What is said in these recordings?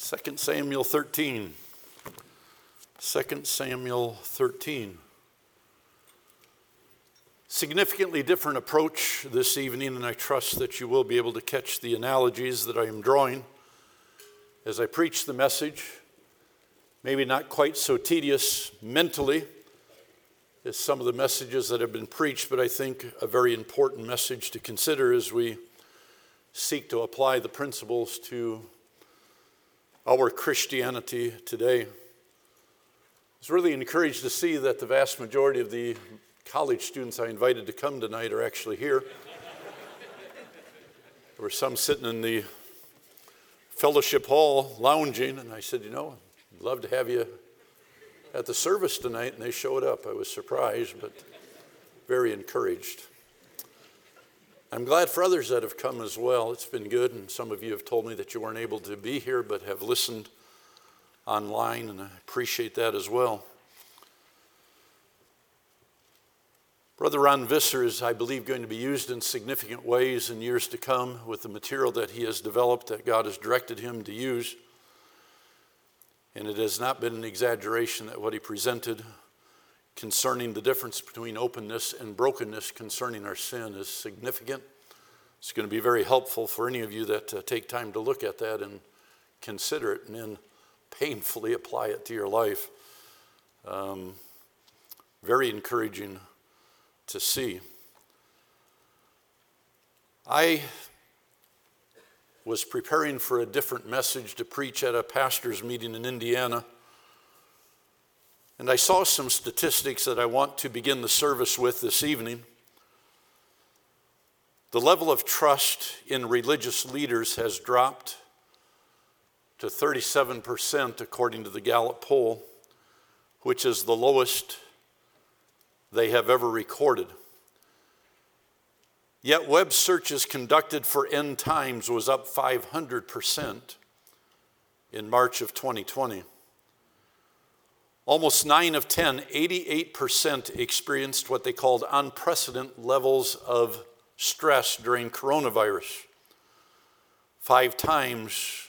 2 Samuel 13. 2 Samuel 13. Significantly different approach this evening, and I trust that you will be able to catch the analogies that I am drawing as I preach the message. Maybe not quite so tedious mentally as some of the messages that have been preached, but I think a very important message to consider as we seek to apply the principles to our Christianity today. I was really encouraged to see that the vast majority of the college students I invited to come tonight are actually here. there were some sitting in the fellowship hall lounging, and I said, You know, I'd love to have you at the service tonight, and they showed up. I was surprised, but very encouraged. I'm glad for others that have come as well. It's been good, and some of you have told me that you weren't able to be here but have listened online, and I appreciate that as well. Brother Ron Visser is, I believe, going to be used in significant ways in years to come with the material that he has developed that God has directed him to use. And it has not been an exaggeration that what he presented concerning the difference between openness and brokenness concerning our sin is significant. It's going to be very helpful for any of you that uh, take time to look at that and consider it and then painfully apply it to your life. Um, very encouraging to see. I was preparing for a different message to preach at a pastor's meeting in Indiana and I saw some statistics that I want to begin the service with this evening. The level of trust in religious leaders has dropped to 37%, according to the Gallup poll, which is the lowest they have ever recorded. Yet, web searches conducted for end times was up 500% in March of 2020. Almost 9 of 10, 88% experienced what they called unprecedented levels of stress during coronavirus. Five times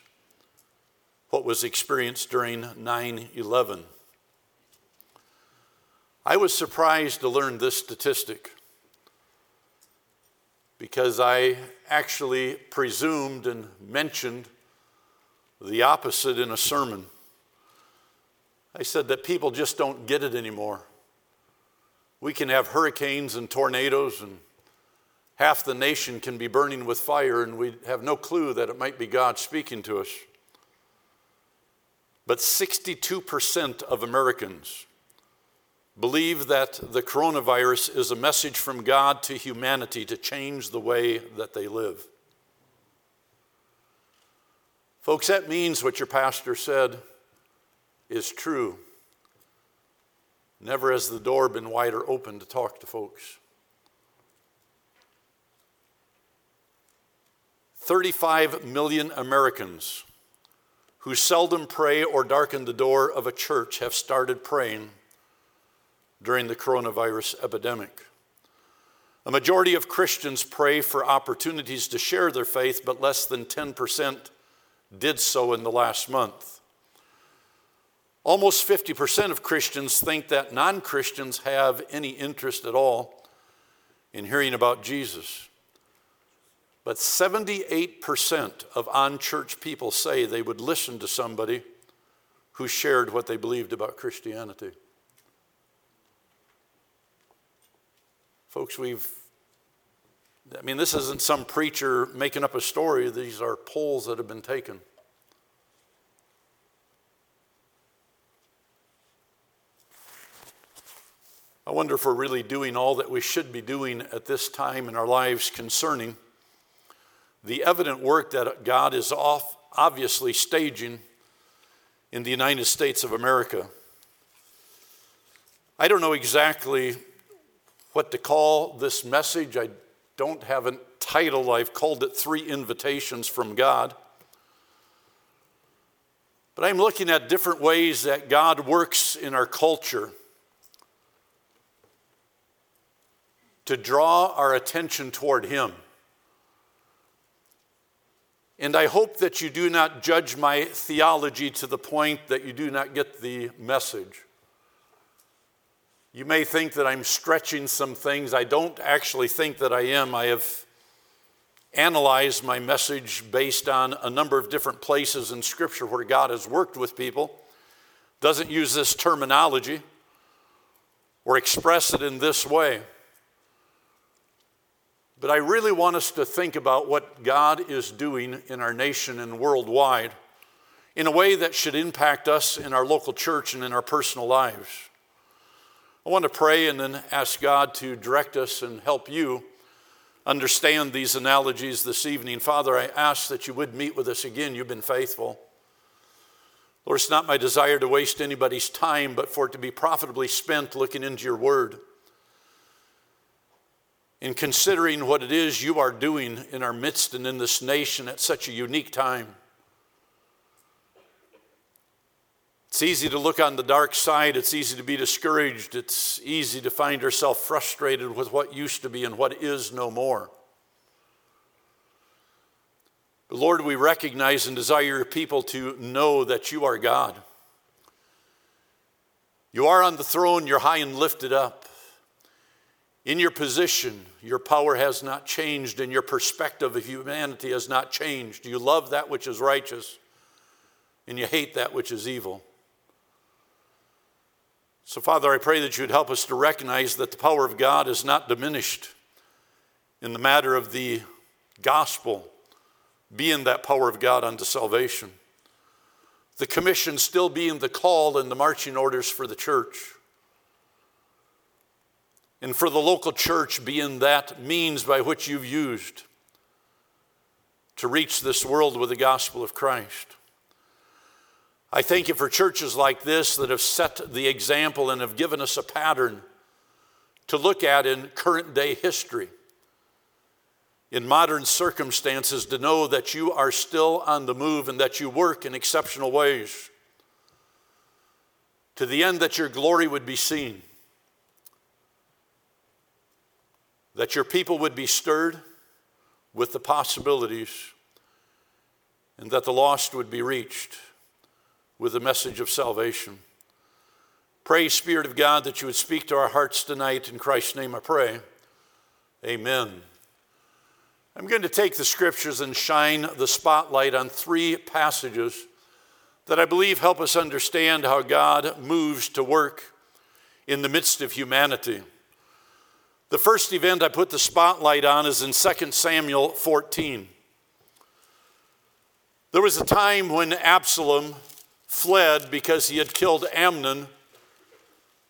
what was experienced during 9 11. I was surprised to learn this statistic because I actually presumed and mentioned the opposite in a sermon. I said that people just don't get it anymore. We can have hurricanes and tornadoes, and half the nation can be burning with fire, and we have no clue that it might be God speaking to us. But 62% of Americans believe that the coronavirus is a message from God to humanity to change the way that they live. Folks, that means what your pastor said is true. Never has the door been wider open to talk to folks. 35 million Americans who seldom pray or darken the door of a church have started praying during the coronavirus epidemic. A majority of Christians pray for opportunities to share their faith, but less than 10% did so in the last month. Almost 50% of Christians think that non Christians have any interest at all in hearing about Jesus. But 78% of on church people say they would listen to somebody who shared what they believed about Christianity. Folks, we've, I mean, this isn't some preacher making up a story, these are polls that have been taken. I wonder if we're really doing all that we should be doing at this time in our lives concerning the evident work that God is off, obviously staging in the United States of America. I don't know exactly what to call this message. I don't have a title. I've called it Three Invitations from God. But I'm looking at different ways that God works in our culture to draw our attention toward Him. And I hope that you do not judge my theology to the point that you do not get the message. You may think that I'm stretching some things. I don't actually think that I am. I have analyzed my message based on a number of different places in Scripture where God has worked with people. Doesn't use this terminology or express it in this way. But I really want us to think about what God is doing in our nation and worldwide in a way that should impact us in our local church and in our personal lives. I want to pray and then ask God to direct us and help you understand these analogies this evening. Father, I ask that you would meet with us again. You've been faithful. Lord, it's not my desire to waste anybody's time, but for it to be profitably spent looking into your word in considering what it is you are doing in our midst and in this nation at such a unique time. It's easy to look on the dark side. It's easy to be discouraged. It's easy to find yourself frustrated with what used to be and what is no more. But Lord, we recognize and desire your people to know that you are God. You are on the throne, you're high and lifted up. In your position, your power has not changed, and your perspective of humanity has not changed. You love that which is righteous, and you hate that which is evil. So, Father, I pray that you'd help us to recognize that the power of God is not diminished in the matter of the gospel being that power of God unto salvation. The commission still being the call and the marching orders for the church and for the local church being that means by which you've used to reach this world with the gospel of Christ. I thank you for churches like this that have set the example and have given us a pattern to look at in current day history, in modern circumstances, to know that you are still on the move and that you work in exceptional ways to the end that your glory would be seen. That your people would be stirred with the possibilities and that the lost would be reached with the message of salvation. Pray, Spirit of God, that you would speak to our hearts tonight. In Christ's name I pray. Amen. I'm going to take the scriptures and shine the spotlight on three passages that I believe help us understand how God moves to work in the midst of humanity. The first event I put the spotlight on is in 2 Samuel 14. There was a time when Absalom fled because he had killed Amnon,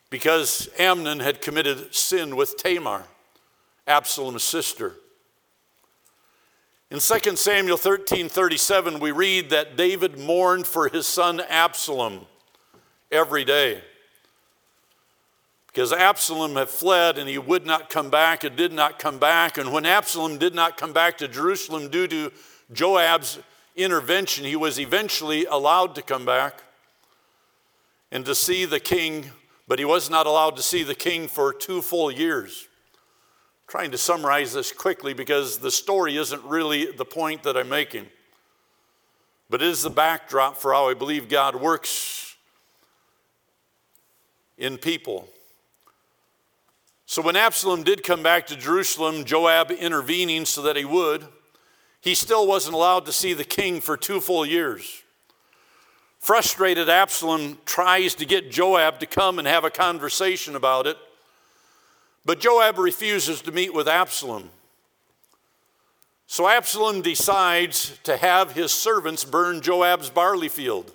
because Amnon had committed sin with Tamar, Absalom's sister. In 2 Samuel 13 37, we read that David mourned for his son Absalom every day because Absalom had fled and he would not come back and did not come back. And when Absalom did not come back to Jerusalem due to Joab's intervention, he was eventually allowed to come back and to see the king, but he was not allowed to see the king for two full years. I'm trying to summarize this quickly because the story isn't really the point that I'm making, but it is the backdrop for how I believe God works in people. So when Absalom did come back to Jerusalem, Joab intervening so that he would, he still wasn't allowed to see the king for two full years. Frustrated, Absalom tries to get Joab to come and have a conversation about it, but Joab refuses to meet with Absalom. So Absalom decides to have his servants burn Joab's barley field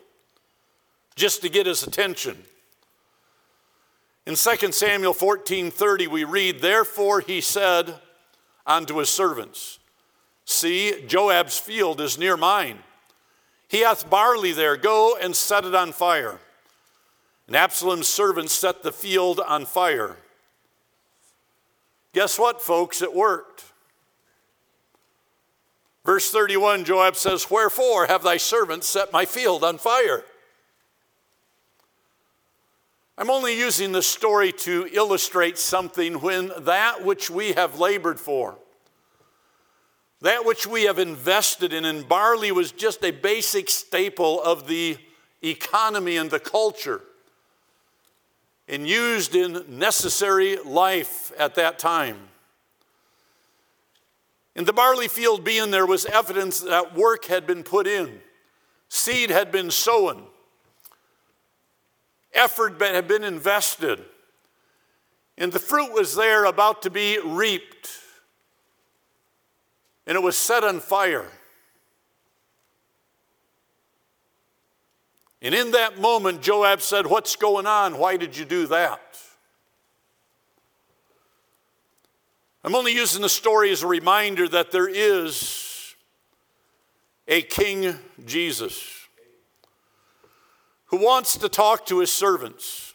just to get his attention. In 2 Samuel 14 30, we read, Therefore he said unto his servants, See, Joab's field is near mine. He hath barley there. Go and set it on fire. And Absalom's servants set the field on fire. Guess what, folks? It worked. Verse 31, Joab says, Wherefore have thy servants set my field on fire? I'm only using this story to illustrate something when that which we have labored for, that which we have invested in, and barley was just a basic staple of the economy and the culture and used in necessary life at that time. In the barley field being there was evidence that work had been put in, seed had been sown, effort had been invested, and the fruit was there about to be reaped, and it was set on fire. And in that moment, Joab said, What's going on? Why did you do that? I'm only using the story as a reminder that there is a King Jesus who wants to talk to his servants.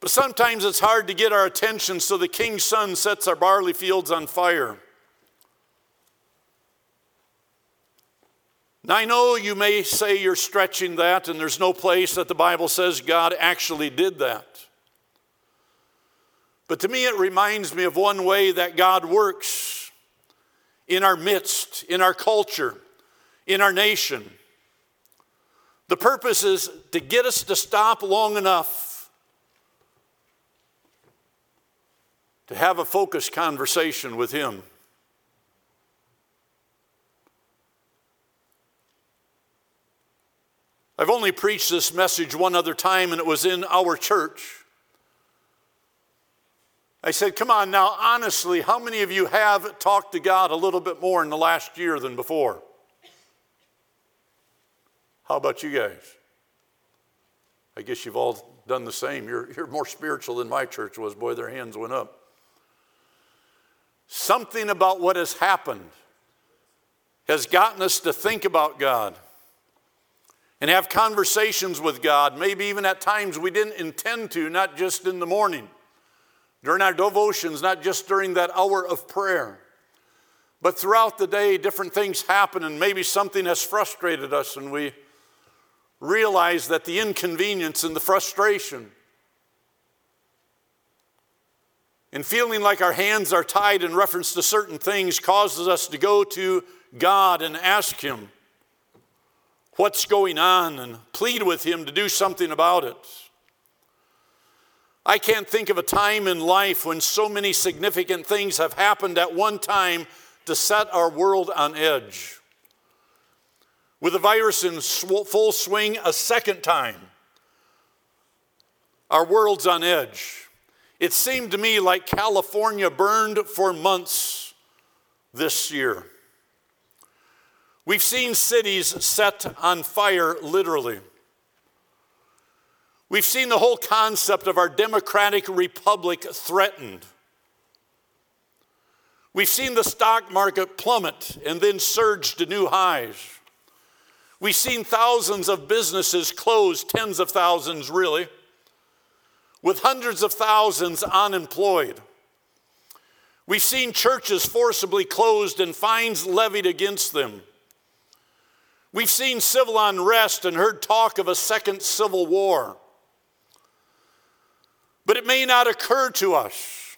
But sometimes it's hard to get our attention, so the king's son sets our barley fields on fire. Now, I know you may say you're stretching that, and there's no place that the Bible says God actually did that. But to me, it reminds me of one way that God works in our midst, in our culture, in our nation. The purpose is to get us to stop long enough to have a focused conversation with Him. I've only preached this message one other time, and it was in our church. I said, Come on now, honestly, how many of you have talked to God a little bit more in the last year than before? How about you guys? I guess you've all done the same. You're, you're more spiritual than my church was. Boy, their hands went up. Something about what has happened has gotten us to think about God and have conversations with God, maybe even at times we didn't intend to, not just in the morning, during our devotions, not just during that hour of prayer. But throughout the day, different things happen, and maybe something has frustrated us, and we realize that the inconvenience and the frustration and feeling like our hands are tied in reference to certain things causes us to go to God and ask Him what's going on and plead with Him to do something about it. I can't think of a time in life when so many significant things have happened at one time to set our world on edge. With the virus in full swing a second time, our world's on edge. It seemed to me like California burned for months this year. We've seen cities set on fire literally. We've seen the whole concept of our democratic republic threatened. We've seen the stock market plummet and then surge to new highs. We've seen thousands of businesses close, tens of thousands really, with hundreds of thousands unemployed. We've seen churches forcibly closed and fines levied against them. We've seen civil unrest and heard talk of a second civil war. But it may not occur to us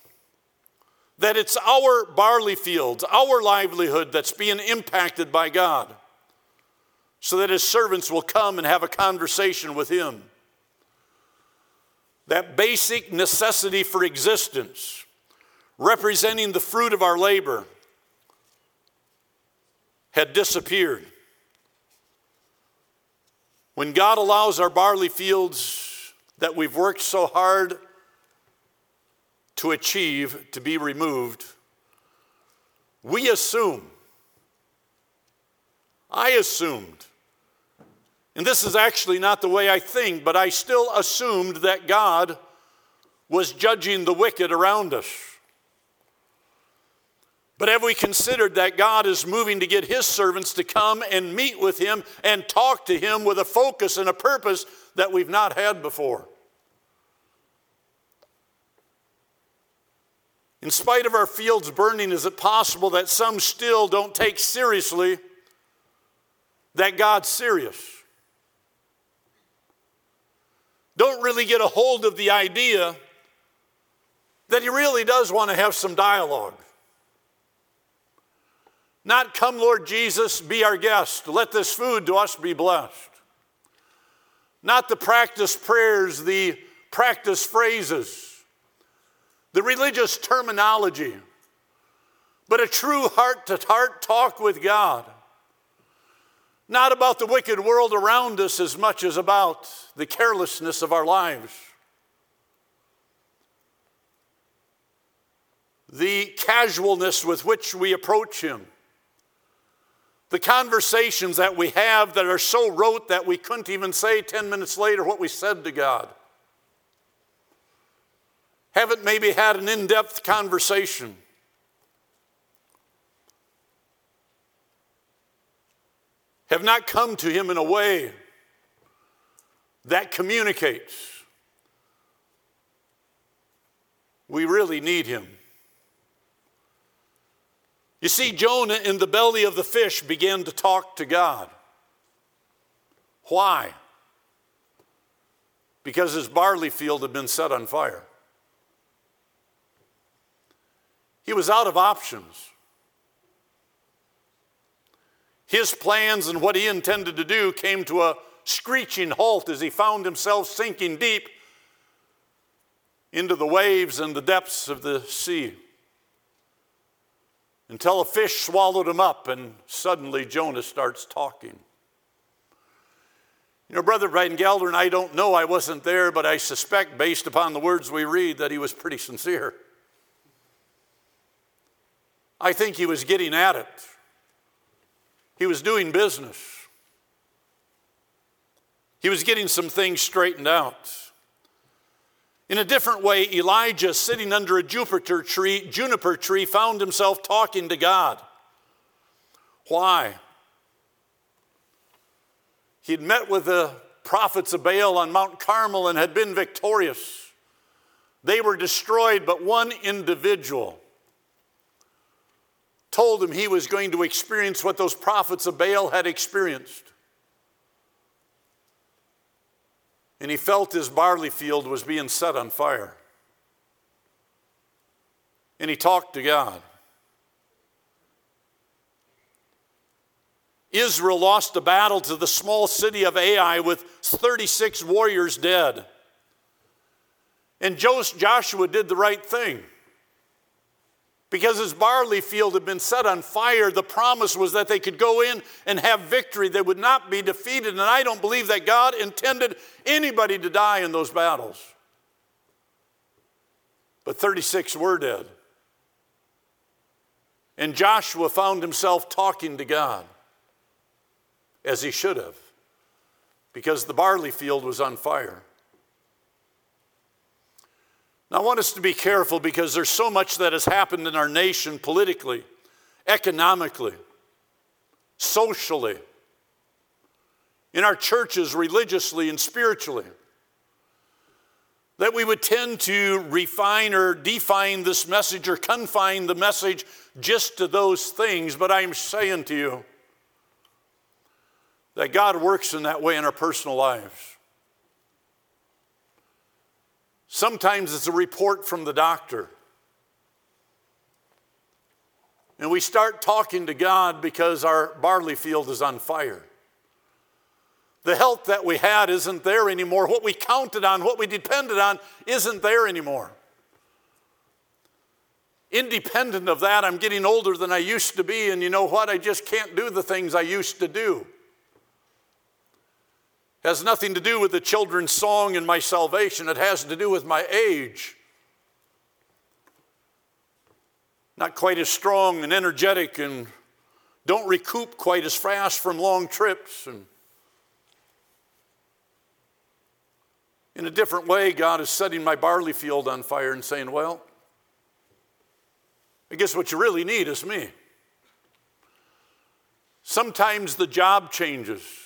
that it's our barley fields, our livelihood that's being impacted by God, so that his servants will come and have a conversation with him. That basic necessity for existence, representing the fruit of our labor, had disappeared. When God allows our barley fields that we've worked so hard to achieve to be removed, we assume, I assumed, and this is actually not the way I think, but I still assumed that God was judging the wicked around us. But have we considered that God is moving to get his servants to come and meet with him and talk to him with a focus and a purpose that we've not had before? In spite of our fields burning, is it possible that some still don't take seriously that God's serious? Don't really get a hold of the idea that He really does want to have some dialogue Not, come, Lord Jesus, be our guest. Let this food to us be blessed. Not the practice prayers, the practice phrases, the religious terminology, but a true heart to heart talk with God. Not about the wicked world around us as much as about the carelessness of our lives. The casualness with which we approach Him the conversations that we have that are so rote that we couldn't even say 10 minutes later what we said to God. Haven't maybe had an in depth conversation. Have not come to Him in a way that communicates. We really need Him. You see, Jonah in the belly of the fish began to talk to God. Why? Because his barley field had been set on fire. He was out of options. His plans and what he intended to do came to a screeching halt as he found himself sinking deep into the waves and the depths of the sea until a fish swallowed him up, and suddenly Jonah starts talking. You know, Brother Gelder and I don't know, I wasn't there, but I suspect, based upon the words we read, that he was pretty sincere. I think he was getting at it. He was doing business. He was getting some things straightened out. In a different way, Elijah, sitting under a juniper tree, juniper tree, found himself talking to God. Why? He'd met with the prophets of Baal on Mount Carmel and had been victorious. They were destroyed, but one individual told him he was going to experience what those prophets of Baal had experienced. and he felt his barley field was being set on fire. And he talked to God. Israel lost a battle to the small city of Ai with 36 warriors dead. And Joshua did the right thing. Because his barley field had been set on fire, the promise was that they could go in and have victory. They would not be defeated. And I don't believe that God intended anybody to die in those battles. But 36 were dead. And Joshua found himself talking to God, as he should have, because the barley field was on fire. Now, I want us to be careful because there's so much that has happened in our nation politically, economically, socially, in our churches, religiously and spiritually, that we would tend to refine or define this message or confine the message just to those things. But I'm saying to you that God works in that way in our personal lives. Sometimes it's a report from the doctor. And we start talking to God because our barley field is on fire. The health that we had isn't there anymore. What we counted on, what we depended on, isn't there anymore. Independent of that, I'm getting older than I used to be, and you know what? I just can't do the things I used to do has nothing to do with the children's song and my salvation. It has to do with my age. Not quite as strong and energetic and don't recoup quite as fast from long trips. And in a different way, God is setting my barley field on fire and saying, Well, I guess what you really need is me. Sometimes the job changes.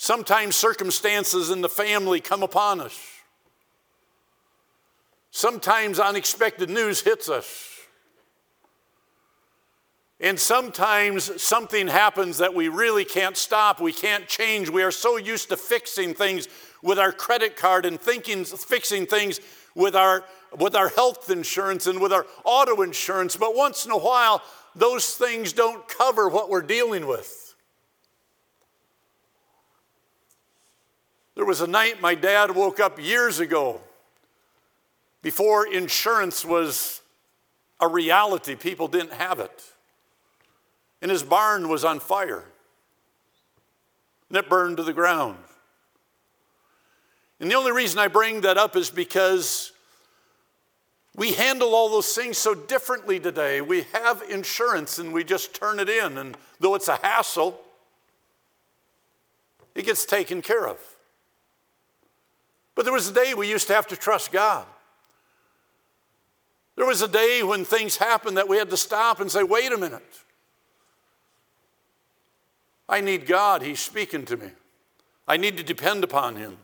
Sometimes circumstances in the family come upon us. Sometimes unexpected news hits us. And sometimes something happens that we really can't stop, we can't change. We are so used to fixing things with our credit card and thinking, fixing things with our, with our health insurance and with our auto insurance. But once in a while, those things don't cover what we're dealing with. There was a night my dad woke up years ago before insurance was a reality, people didn't have it. And his barn was on fire, and it burned to the ground. And the only reason I bring that up is because we handle all those things so differently today. We have insurance and we just turn it in, and though it's a hassle, it gets taken care of. But there was a day we used to have to trust God. There was a day when things happened that we had to stop and say, wait a minute. I need God. He's speaking to me. I need to depend upon Him.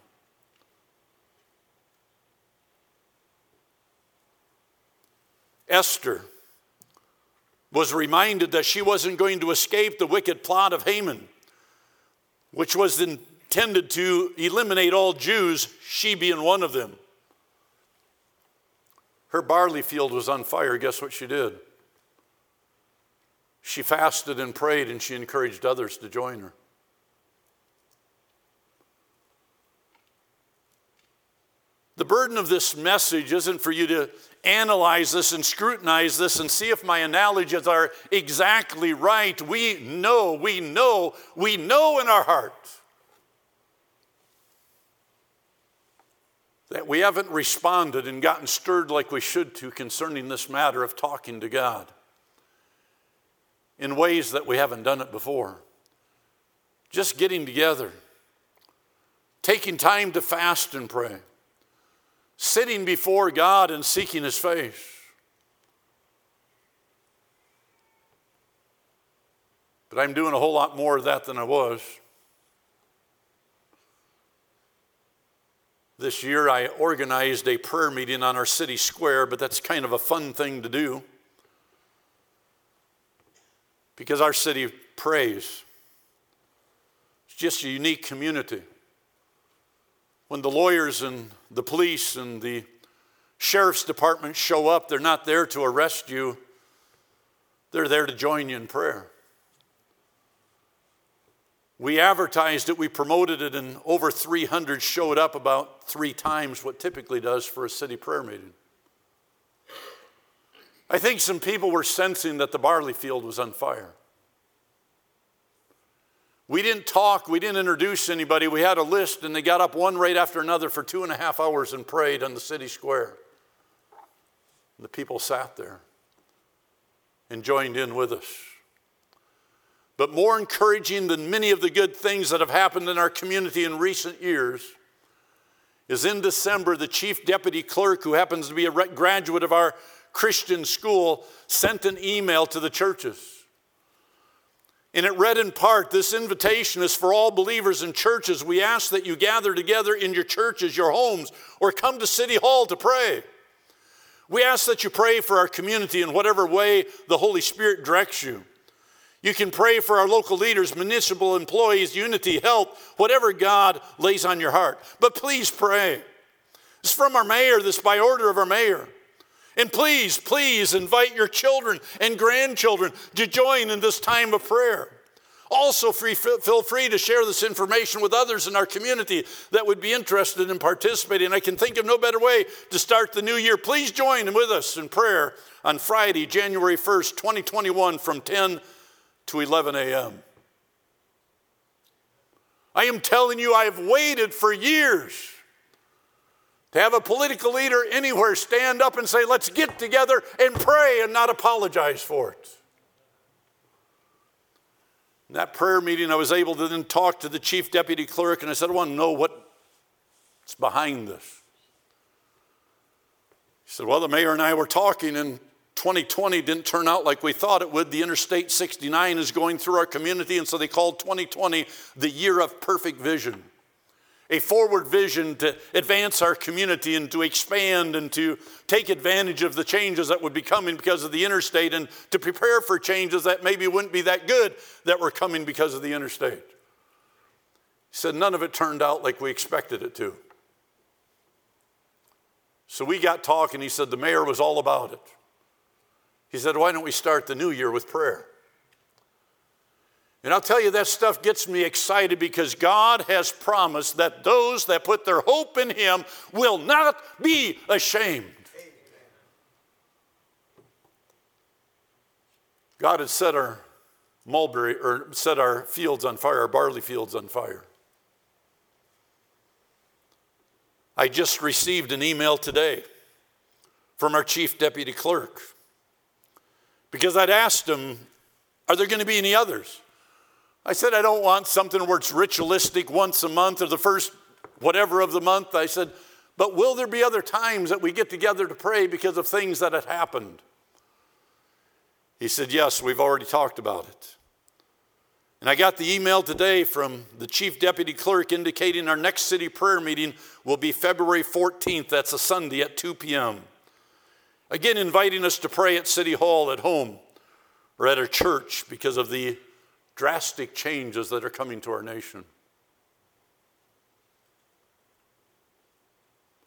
Esther was reminded that she wasn't going to escape the wicked plot of Haman, which was intended to eliminate all Jews, she being one of them. Her barley field was on fire. Guess what she did? She fasted and prayed and she encouraged others to join her. The burden of this message isn't for you to analyze this and scrutinize this and see if my analogies are exactly right. We know, we know, we know in our heart that we haven't responded and gotten stirred like we should to concerning this matter of talking to God in ways that we haven't done it before. Just getting together, taking time to fast and pray, sitting before God and seeking His face. But I'm doing a whole lot more of that than I was. This year I organized a prayer meeting on our city square, but that's kind of a fun thing to do because our city prays. It's just a unique community. When the lawyers and the police and the sheriff's department show up, they're not there to arrest you, they're there to join you in prayer. We advertised it, we promoted it, and over 300 showed up about three times what typically does for a city prayer meeting. I think some people were sensing that the barley field was on fire. We didn't talk, we didn't introduce anybody. We had a list, and they got up one right after another for two and a half hours and prayed on the city square. The people sat there and joined in with us. But more encouraging than many of the good things that have happened in our community in recent years is in December, the chief deputy clerk, who happens to be a graduate of our Christian school, sent an email to the churches. And it read in part this invitation is for all believers in churches. We ask that you gather together in your churches, your homes, or come to City Hall to pray. We ask that you pray for our community in whatever way the Holy Spirit directs you. You can pray for our local leaders, municipal employees, unity, health, whatever God lays on your heart. But please pray. It's from our mayor, this by order of our mayor. And please, please invite your children and grandchildren to join in this time of prayer. Also, free, feel free to share this information with others in our community that would be interested in participating. I can think of no better way to start the new year. Please join with us in prayer on Friday, January 1st, 2021, from 10 to 11 a.m. I am telling you, I have waited for years to have a political leader anywhere stand up and say, let's get together and pray and not apologize for it. In that prayer meeting, I was able to then talk to the chief deputy clerk and I said, I want to know what's behind this. He said, Well, the mayor and I were talking, and 2020 didn't turn out like we thought it would. The Interstate 69 is going through our community, and so they called 2020 the year of perfect vision a forward vision to advance our community and to expand and to take advantage of the changes that would be coming because of the interstate and to prepare for changes that maybe wouldn't be that good that were coming because of the interstate. He said, none of it turned out like we expected it to. So we got talking. He said, the mayor was all about it. He said, Why don't we start the new year with prayer? And I'll tell you, that stuff gets me excited because God has promised that those that put their hope in Him will not be ashamed. God had set our mulberry or set our fields on fire, our barley fields on fire. I just received an email today from our chief deputy clerk because I'd asked him, Are there going to be any others? I said, I don't want something where it's ritualistic once a month or the first whatever of the month. I said, But will there be other times that we get together to pray because of things that had happened? He said, Yes, we've already talked about it. And I got the email today from the chief deputy clerk indicating our next city prayer meeting will be February 14th. That's a Sunday at 2 p.m. Again, inviting us to pray at City Hall, at home, or at our church because of the drastic changes that are coming to our nation.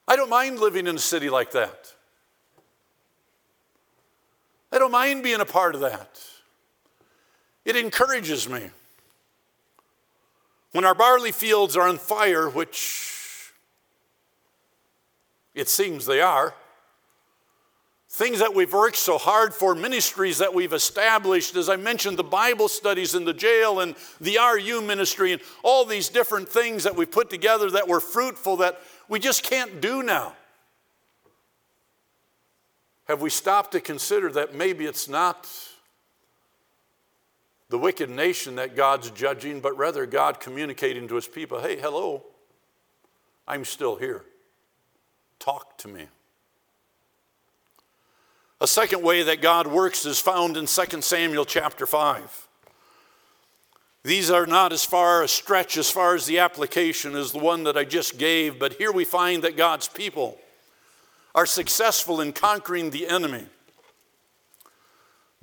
I don't mind living in a city like that. I don't mind being a part of that. It encourages me. When our barley fields are on fire, which it seems they are, things that we've worked so hard for, ministries that we've established, as I mentioned, the Bible studies in the jail and the RU ministry, and all these different things that we've put together that were fruitful that we just can't do now. Have we stopped to consider that maybe it's not the wicked nation that God's judging, but rather God communicating to his people hey, hello, I'm still here. Talk to me. A second way that God works is found in 2 Samuel chapter 5. These are not as far a stretch as far as the application as the one that I just gave, but here we find that God's people are successful in conquering the enemy.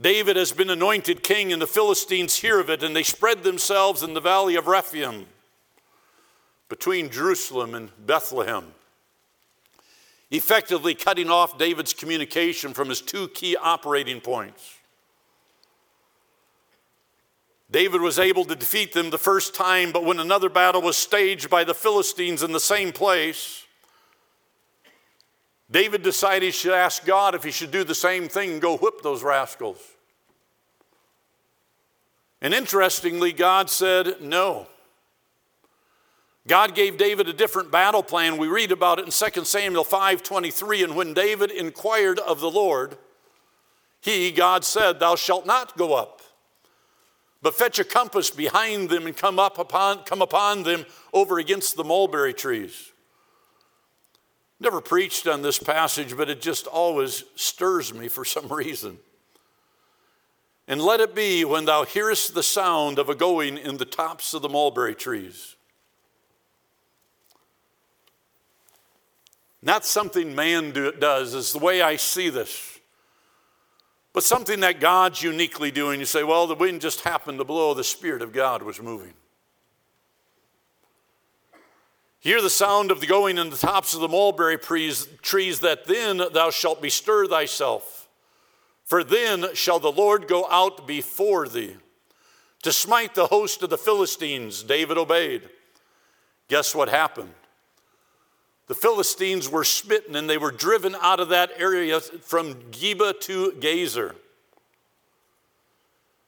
David has been anointed king, and the Philistines hear of it, and they spread themselves in the valley of Rephaim between Jerusalem and Bethlehem, effectively cutting off David's communication from his two key operating points. David was able to defeat them the first time, but when another battle was staged by the Philistines in the same place, David decided he should ask God if he should do the same thing and go whip those rascals. And interestingly, God said no. God gave David a different battle plan. We read about it in 2 Samuel 5:23 and when David inquired of the Lord, he God said, "Thou shalt not go up, but fetch a compass behind them and come up upon come upon them over against the mulberry trees." Never preached on this passage, but it just always stirs me for some reason. And let it be when thou hearest the sound of a going in the tops of the mulberry trees. Not something man do, does, is the way I see this, but something that God's uniquely doing. You say, well, the wind just happened to blow, the Spirit of God was moving. Hear the sound of the going in the tops of the mulberry trees, trees, that then thou shalt bestir thyself. For then shall the Lord go out before thee to smite the host of the Philistines. David obeyed. Guess what happened? The Philistines were smitten and they were driven out of that area from Geba to Gezer.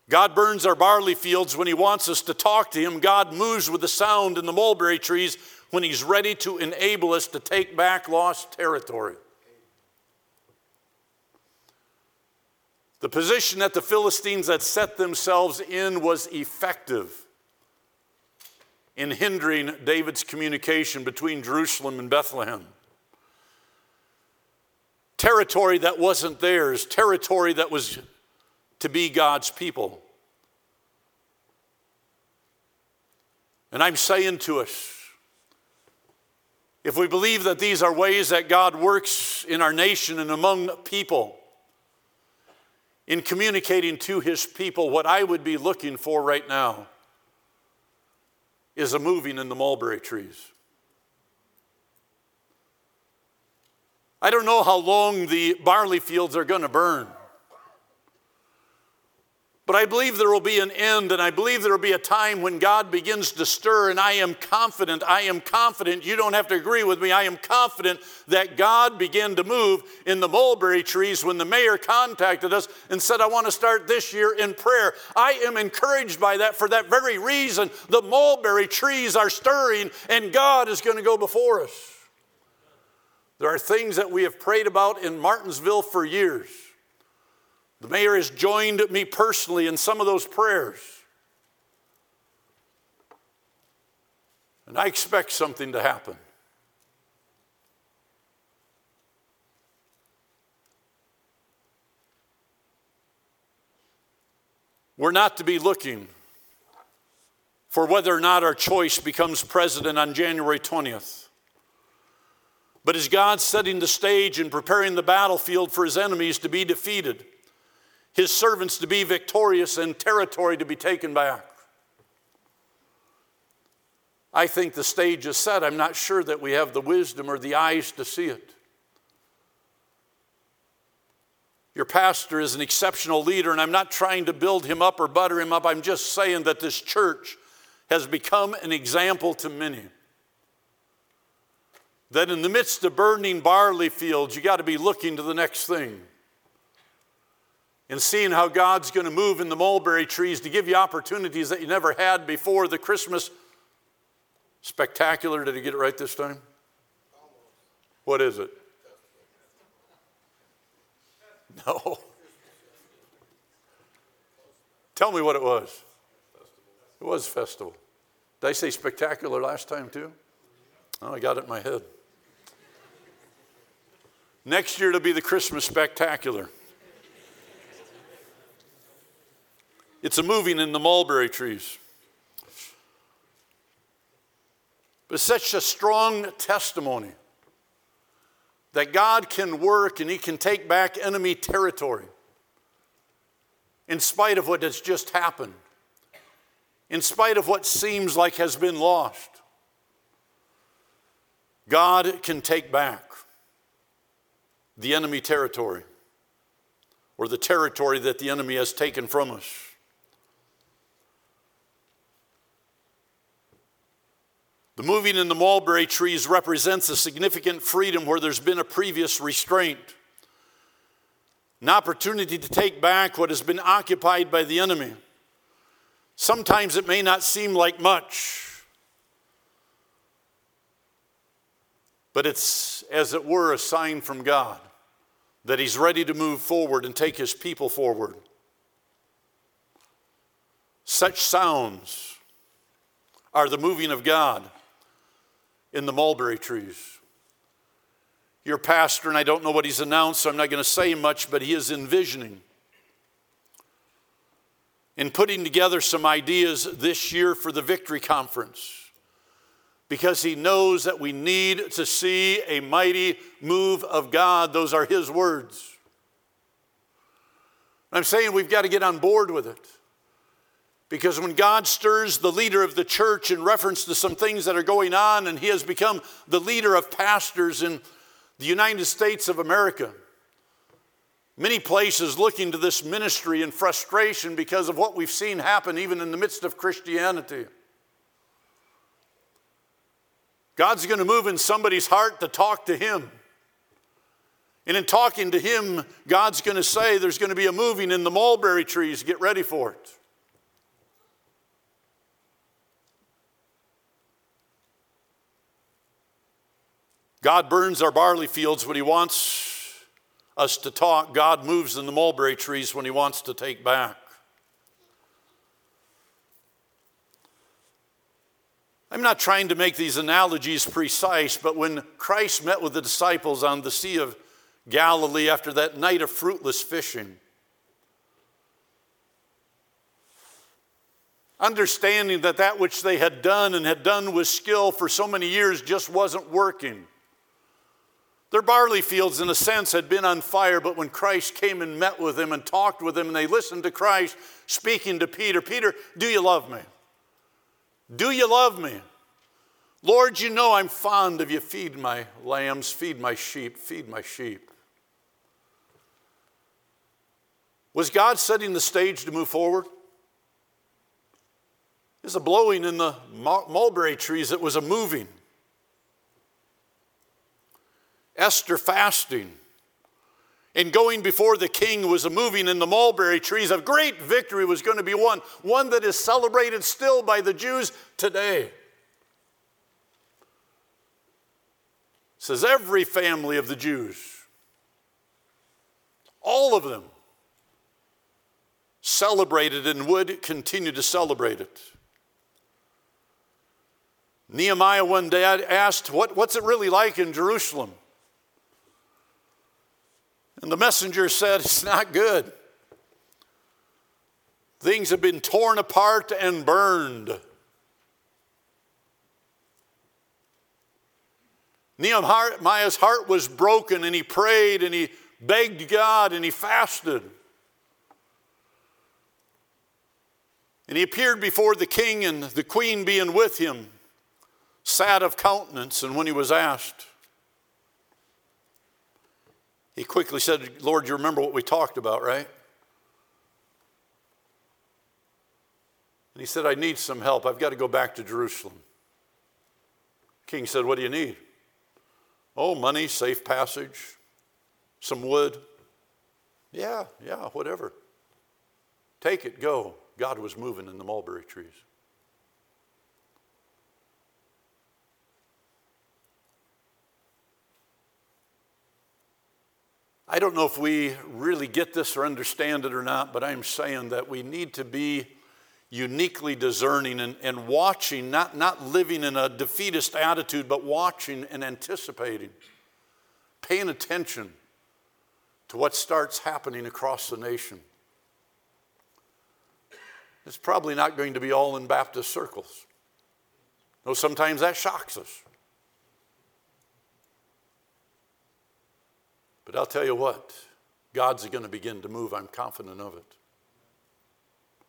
God burns our barley fields when He wants us to talk to Him. God moves with the sound in the mulberry trees when He's ready to enable us to take back lost territory. The position that the Philistines had set themselves in was effective in hindering David's communication between Jerusalem and Bethlehem. Territory that wasn't theirs, territory that was to be God's people. And I'm saying to us, if we believe that these are ways that God works in our nation and among people, in communicating to his people, what I would be looking for right now is a moving in the mulberry trees. I don't know how long the barley fields are going to burn. But I believe there will be an end, and I believe there will be a time when God begins to stir, and I am confident, I am confident, you don't have to agree with me, I am confident that God began to move in the mulberry trees when the mayor contacted us and said, I want to start this year in prayer. I am encouraged by that for that very reason. The mulberry trees are stirring, and God is going to go before us. There are things that we have prayed about in Martinsville for years. The mayor has joined me personally in some of those prayers. And I expect something to happen. We're not to be looking for whether or not our choice becomes president on January 20th. But is God setting the stage and preparing the battlefield for his enemies to be defeated? His servants to be victorious and territory to be taken back. I think the stage is set. I'm not sure that we have the wisdom or the eyes to see it. Your pastor is an exceptional leader, and I'm not trying to build him up or butter him up. I'm just saying that this church has become an example to many. That in the midst of burning barley fields, you got to be looking to the next thing and seeing how God's going to move in the mulberry trees to give you opportunities that you never had before. The Christmas spectacular, did he get it right this time? What is it? No. Tell me what it was. It was festival. Did I say spectacular last time too? Oh, I got it in my head. Next year it'll be the Christmas spectacular. It's a moving in the mulberry trees. But such a strong testimony that God can work and He can take back enemy territory in spite of what has just happened, in spite of what seems like has been lost. God can take back the enemy territory or the territory that the enemy has taken from us. The moving in the mulberry trees represents a significant freedom where there's been a previous restraint, an opportunity to take back what has been occupied by the enemy. Sometimes it may not seem like much, but it's, as it were, a sign from God that He's ready to move forward and take His people forward. Such sounds are the moving of God in the mulberry trees. Your pastor, and I don't know what he's announced, so I'm not going to say much, but he is envisioning in putting together some ideas this year for the Victory Conference because he knows that we need to see a mighty move of God. Those are his words. I'm saying we've got to get on board with it. Because when God stirs the leader of the church in reference to some things that are going on, and he has become the leader of pastors in the United States of America, many places looking to this ministry in frustration because of what we've seen happen even in the midst of Christianity. God's going to move in somebody's heart to talk to him. And in talking to him, God's going to say there's going to be a moving in the mulberry trees. Get ready for it. God burns our barley fields when He wants us to talk. God moves in the mulberry trees when He wants to take back. I'm not trying to make these analogies precise, but when Christ met with the disciples on the Sea of Galilee after that night of fruitless fishing, understanding that that which they had done and had done with skill for so many years just wasn't working. Their barley fields, in a sense, had been on fire, but when Christ came and met with them and talked with them, and they listened to Christ speaking to Peter Peter, do you love me? Do you love me? Lord, you know I'm fond of you. Feed my lambs, feed my sheep, feed my sheep. Was God setting the stage to move forward? There's a blowing in the mulberry trees that was a moving. Esther fasting and going before the king was a moving in the mulberry trees. A great victory was going to be won, one that is celebrated still by the Jews today. It says every family of the Jews, all of them, celebrated and would continue to celebrate it. Nehemiah one day asked, what, What's it really like in Jerusalem? And the messenger said, It's not good. Things have been torn apart and burned. Nehemiah's heart was broken and he prayed and he begged God and he fasted. And he appeared before the king and the queen being with him, sad of countenance. And when he was asked, he quickly said, Lord, you remember what we talked about, right? And he said, I need some help. I've got to go back to Jerusalem. King said, What do you need? Oh, money, safe passage, some wood. Yeah, yeah, whatever. Take it, go. God was moving in the mulberry trees. I don't know if we really get this or understand it or not, but I'm saying that we need to be uniquely discerning and, and watching, not, not living in a defeatist attitude, but watching and anticipating, paying attention to what starts happening across the nation. It's probably not going to be all in Baptist circles. Though sometimes that shocks us. But I'll tell you what, God's going to begin to move. I'm confident of it.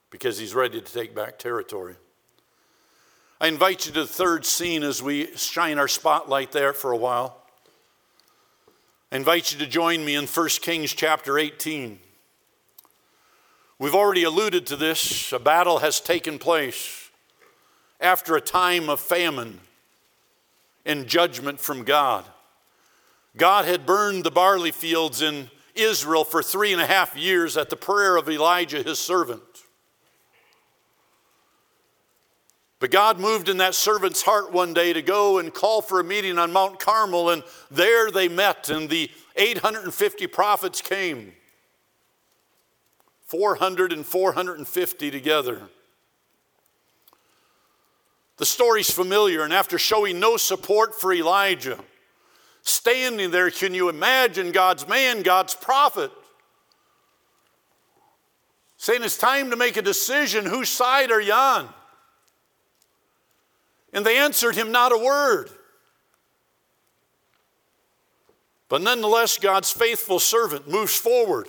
Because He's ready to take back territory. I invite you to the third scene as we shine our spotlight there for a while. I invite you to join me in 1 Kings chapter 18. We've already alluded to this. A battle has taken place after a time of famine and judgment from God. God had burned the barley fields in Israel for three and a half years at the prayer of Elijah, his servant. But God moved in that servant's heart one day to go and call for a meeting on Mount Carmel, and there they met, and the 850 prophets came 400 and 450 together. The story's familiar, and after showing no support for Elijah, standing there. Can you imagine God's man, God's prophet, saying it's time to make a decision whose side are you on? And they answered him not a word. But nonetheless, God's faithful servant moves forward,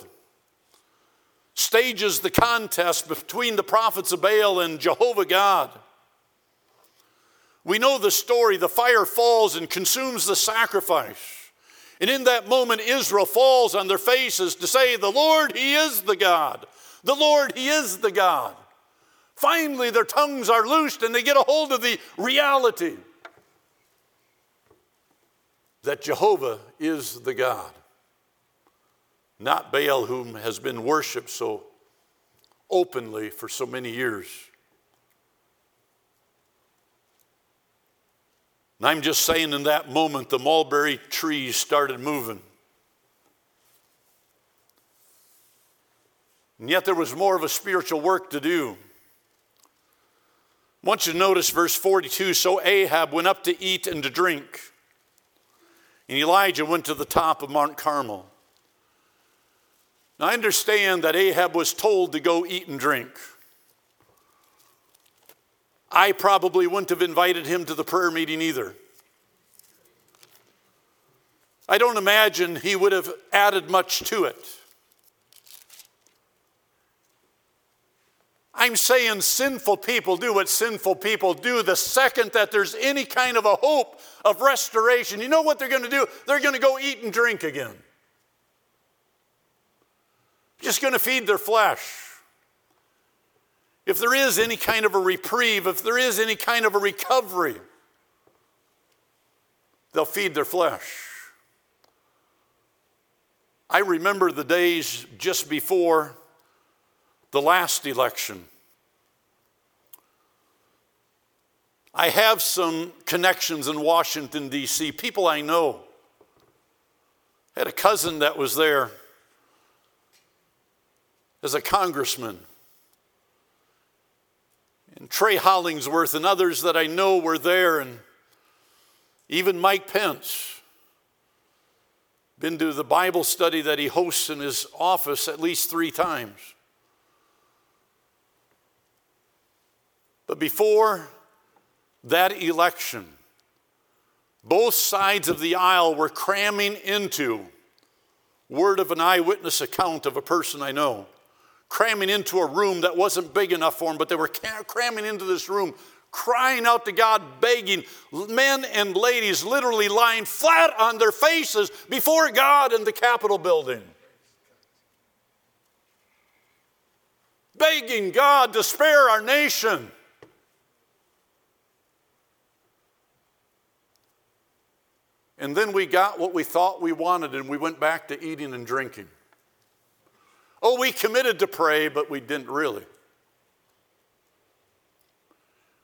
stages the contest between the prophets of Baal and Jehovah God. We know the story. The fire falls and consumes the sacrifice. And in that moment, Israel falls on their faces to say, The Lord, He is the God. The Lord, He is the God. Finally, their tongues are loosed and they get a hold of the reality that Jehovah is the God, not Baal, whom has been worshiped so openly for so many years. And I'm just saying, in that moment, the mulberry trees started moving. And yet, there was more of a spiritual work to do. I want you to notice verse 42 So Ahab went up to eat and to drink, and Elijah went to the top of Mount Carmel. Now, I understand that Ahab was told to go eat and drink. I probably wouldn't have invited him to the prayer meeting either. I don't imagine he would have added much to it. I'm saying sinful people do what sinful people do the second that there's any kind of a hope of restoration. You know what they're going to do? They're going to go eat and drink again. just going to feed their flesh. If there is any kind of a reprieve, if there is any kind of a recovery, they'll feed their flesh. I remember the days just before the last election. I have some connections in Washington, D.C., people I know. I had a cousin that was there as a congressman. And Trey Hollingsworth and others that I know were there, and even Mike Pence. Been to the Bible study that he hosts in his office at least three times. But before that election, both sides of the aisle were cramming into word of an eyewitness account of a person I know, cramming into a room that wasn't big enough for them, but they were cramming into this room, crying out to God, begging, men and ladies literally lying flat on their faces before God in the Capitol building. Begging God to spare our nation. And then we got what we thought we wanted and we went back to eating and drinking. Oh, we committed to pray, but we didn't really.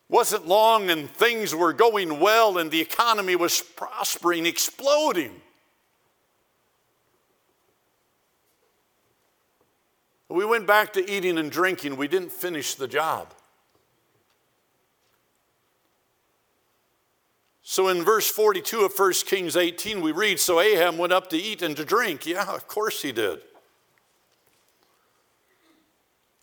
Wasn't long and things were going well and the economy was prospering, exploding. We went back to eating and drinking. We didn't finish the job. So in verse 42 of 1 Kings 18, we read So Ahab went up to eat and to drink. Yeah, of course he did.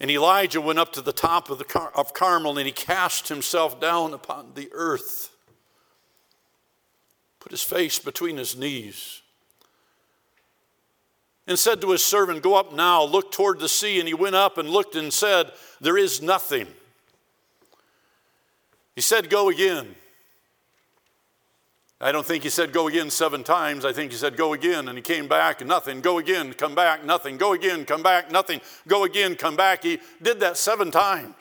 And Elijah went up to the top of, the Car- of Carmel and he cast himself down upon the earth, put his face between his knees, and said to his servant, Go up now, look toward the sea. And he went up and looked and said, There is nothing. He said, Go again. I don't think he said go again seven times. I think he said go again, and he came back, and nothing. Go again, come back, nothing. Go again, come back, nothing. Go again, come back. He did that seven times.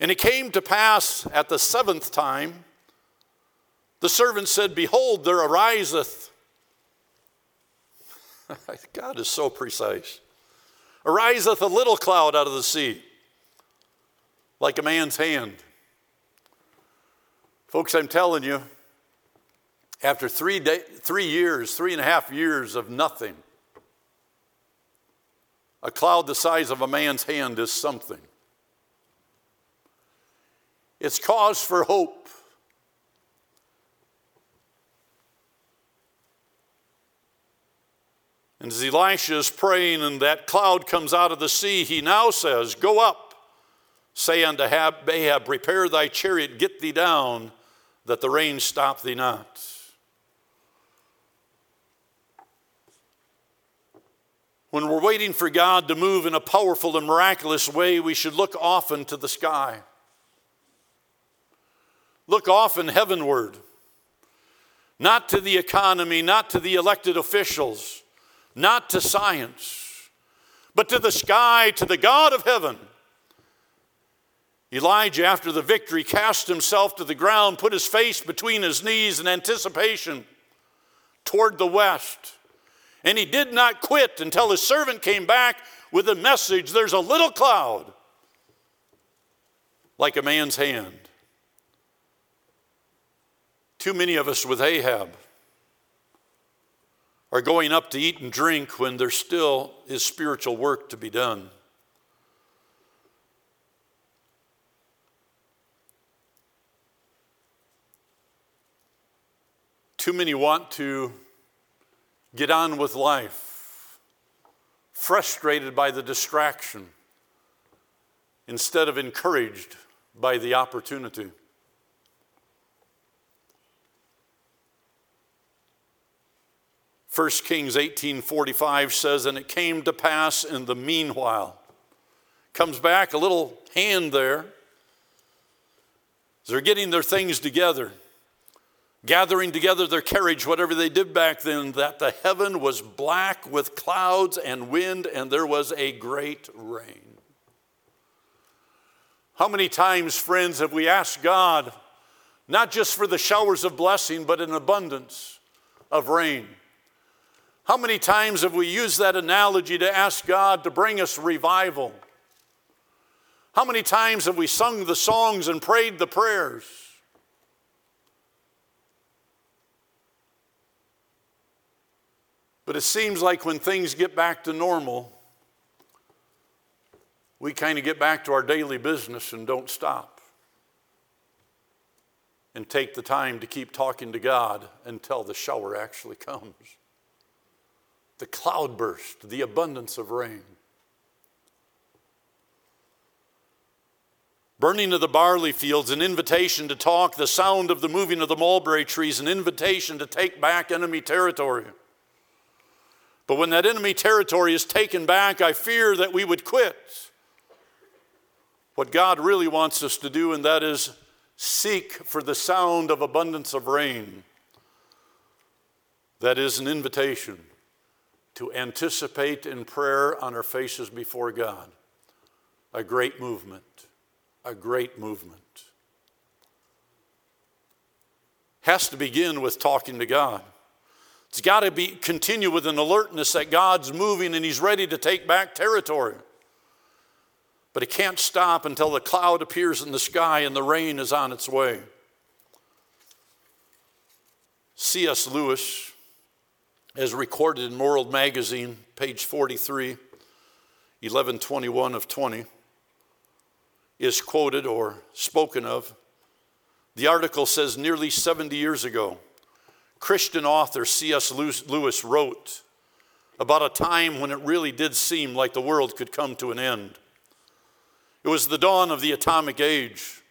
And it came to pass at the seventh time, the servant said, Behold, there ariseth. God is so precise. Ariseth a little cloud out of the sea, like a man's hand. Folks, I'm telling you, after three, day, three years, three and a half years of nothing, a cloud the size of a man's hand is something. It's cause for hope. And as Elisha is praying and that cloud comes out of the sea, he now says, Go up, say unto Ahab, prepare thy chariot, get thee down, that the rain stop thee not. When we're waiting for God to move in a powerful and miraculous way, we should look often to the sky. Look often heavenward, not to the economy, not to the elected officials, not to science, but to the sky, to the God of heaven Elijah, after the victory, cast himself to the ground, put his face between his knees in anticipation toward the west. And he did not quit until his servant came back with a message there's a little cloud like a man's hand. Too many of us with Ahab are going up to eat and drink when there still is spiritual work to be done. Too many want to get on with life, frustrated by the distraction instead of encouraged by the opportunity. First Kings 18:45 says and it came to pass in the meanwhile. Comes back a little hand there. They're getting their things together gathering together their carriage, whatever they did back then, that the heaven was black with clouds and wind, and there was a great rain. How many times, friends, have we asked God, not just for the showers of blessing, but an abundance of rain? How many times have we used that analogy to ask God to bring us revival? How many times have we sung the songs and prayed the prayers? But it seems like when things get back to normal, we kind of get back to our daily business and don't stop. And take the time to keep talking to God until the shower actually comes. The cloudburst, the abundance of rain. Burning of the barley fields, an invitation to talk, the sound of the moving of the mulberry trees, an invitation to take back enemy territory. But when that enemy territory is taken back, I fear that we would quit what God really wants us to do, and that is seek for the sound of abundance of rain. That is an invitation to anticipate in prayer on our faces before God a great movement, a great movement. Has to begin with talking to God. It's got to be continue with an alertness that God's moving and He's ready to take back territory. But it can't stop until the cloud appears in the sky and the rain is on its way. C.S. Lewis, as recorded in World Magazine, page 43, 1121 of 20, is quoted or spoken of. The article says nearly 70 years ago, Christian author C.S. Lewis wrote about a time when it really did seem like the world could come to an end. It was the dawn of the atomic age.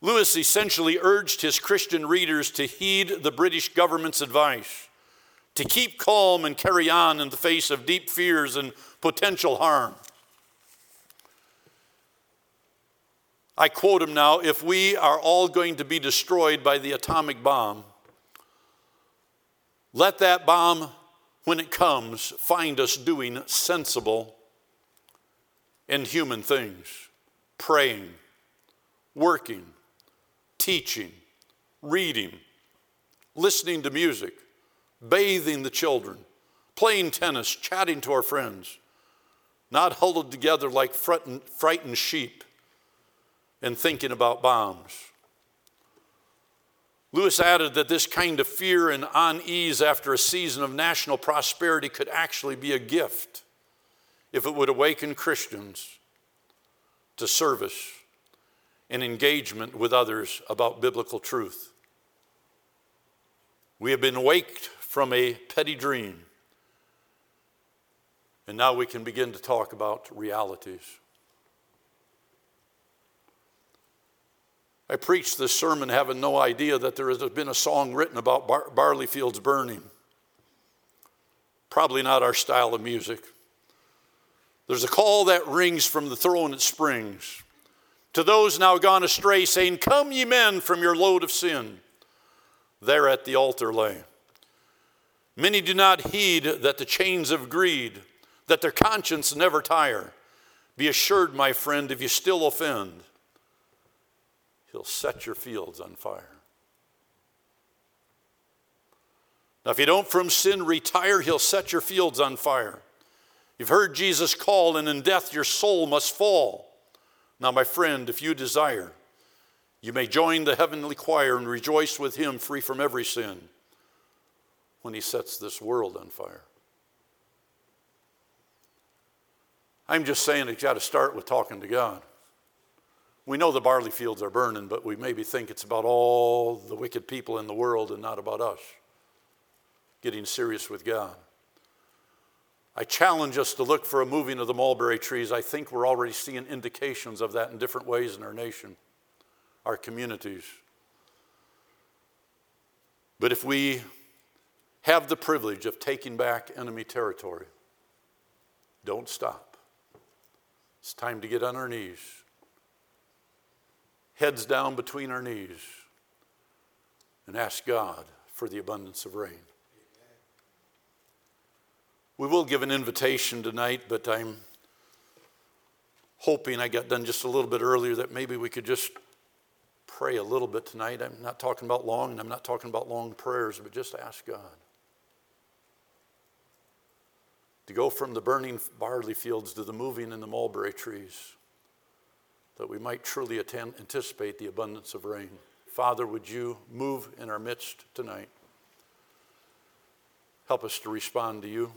Lewis essentially urged his Christian readers to heed the British government's advice, to keep calm and carry on in the face of deep fears and potential harm. I quote him now if we are all going to be destroyed by the atomic bomb, let that bomb, when it comes, find us doing sensible and human things praying, working, teaching, reading, listening to music, bathing the children, playing tennis, chatting to our friends, not huddled together like frightened sheep and thinking about bombs. Lewis added that this kind of fear and unease after a season of national prosperity could actually be a gift if it would awaken Christians to service and engagement with others about biblical truth. We have been waked from a petty dream, and now we can begin to talk about realities. I preached this sermon having no idea that there has been a song written about bar- barley fields burning. Probably not our style of music. There's a call that rings from the throne at Springs to those now gone astray, saying, Come, ye men, from your load of sin. There at the altar lay. Many do not heed that the chains of greed, that their conscience never tire. Be assured, my friend, if you still offend, He'll set your fields on fire. Now, if you don't from sin retire, He'll set your fields on fire. You've heard Jesus call, and in death your soul must fall. Now, my friend, if you desire, you may join the heavenly choir and rejoice with Him free from every sin when He sets this world on fire. I'm just saying it's got to start with talking to God. We know the barley fields are burning, but we maybe think it's about all the wicked people in the world and not about us getting serious with God. I challenge us to look for a moving of the mulberry trees. I think we're already seeing indications of that in different ways in our nation, our communities. But if we have the privilege of taking back enemy territory, don't stop. It's time to get on our knees heads down between our knees, and ask God for the abundance of rain. We will give an invitation tonight, but I'm hoping I got done just a little bit earlier that maybe we could just pray a little bit tonight. I'm not talking about long, and I'm not talking about long prayers, but just ask God to go from the burning barley fields to the moving in the mulberry trees, that we might truly attend, anticipate the abundance of rain. Father, would you move in our midst tonight? Help us to respond to you.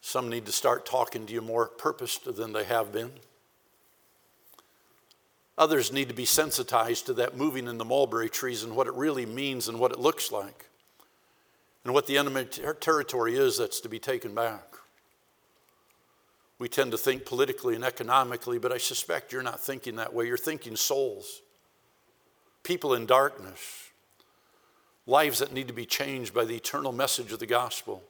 Some need to start talking to you more purposed than they have been. Others need to be sensitized to that moving in the mulberry trees and what it really means and what it looks like and what the enemy ter- territory is that's to be taken back. We tend to think politically and economically, but I suspect you're not thinking that way. You're thinking souls, people in darkness, lives that need to be changed by the eternal message of the gospel.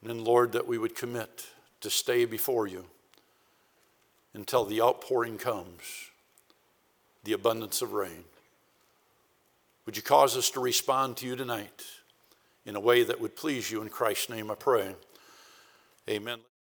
And then, Lord, that we would commit to stay before you until the outpouring comes, the abundance of rain. Would you cause us to respond to you tonight in a way that would please you? In Christ's name I pray. Amen.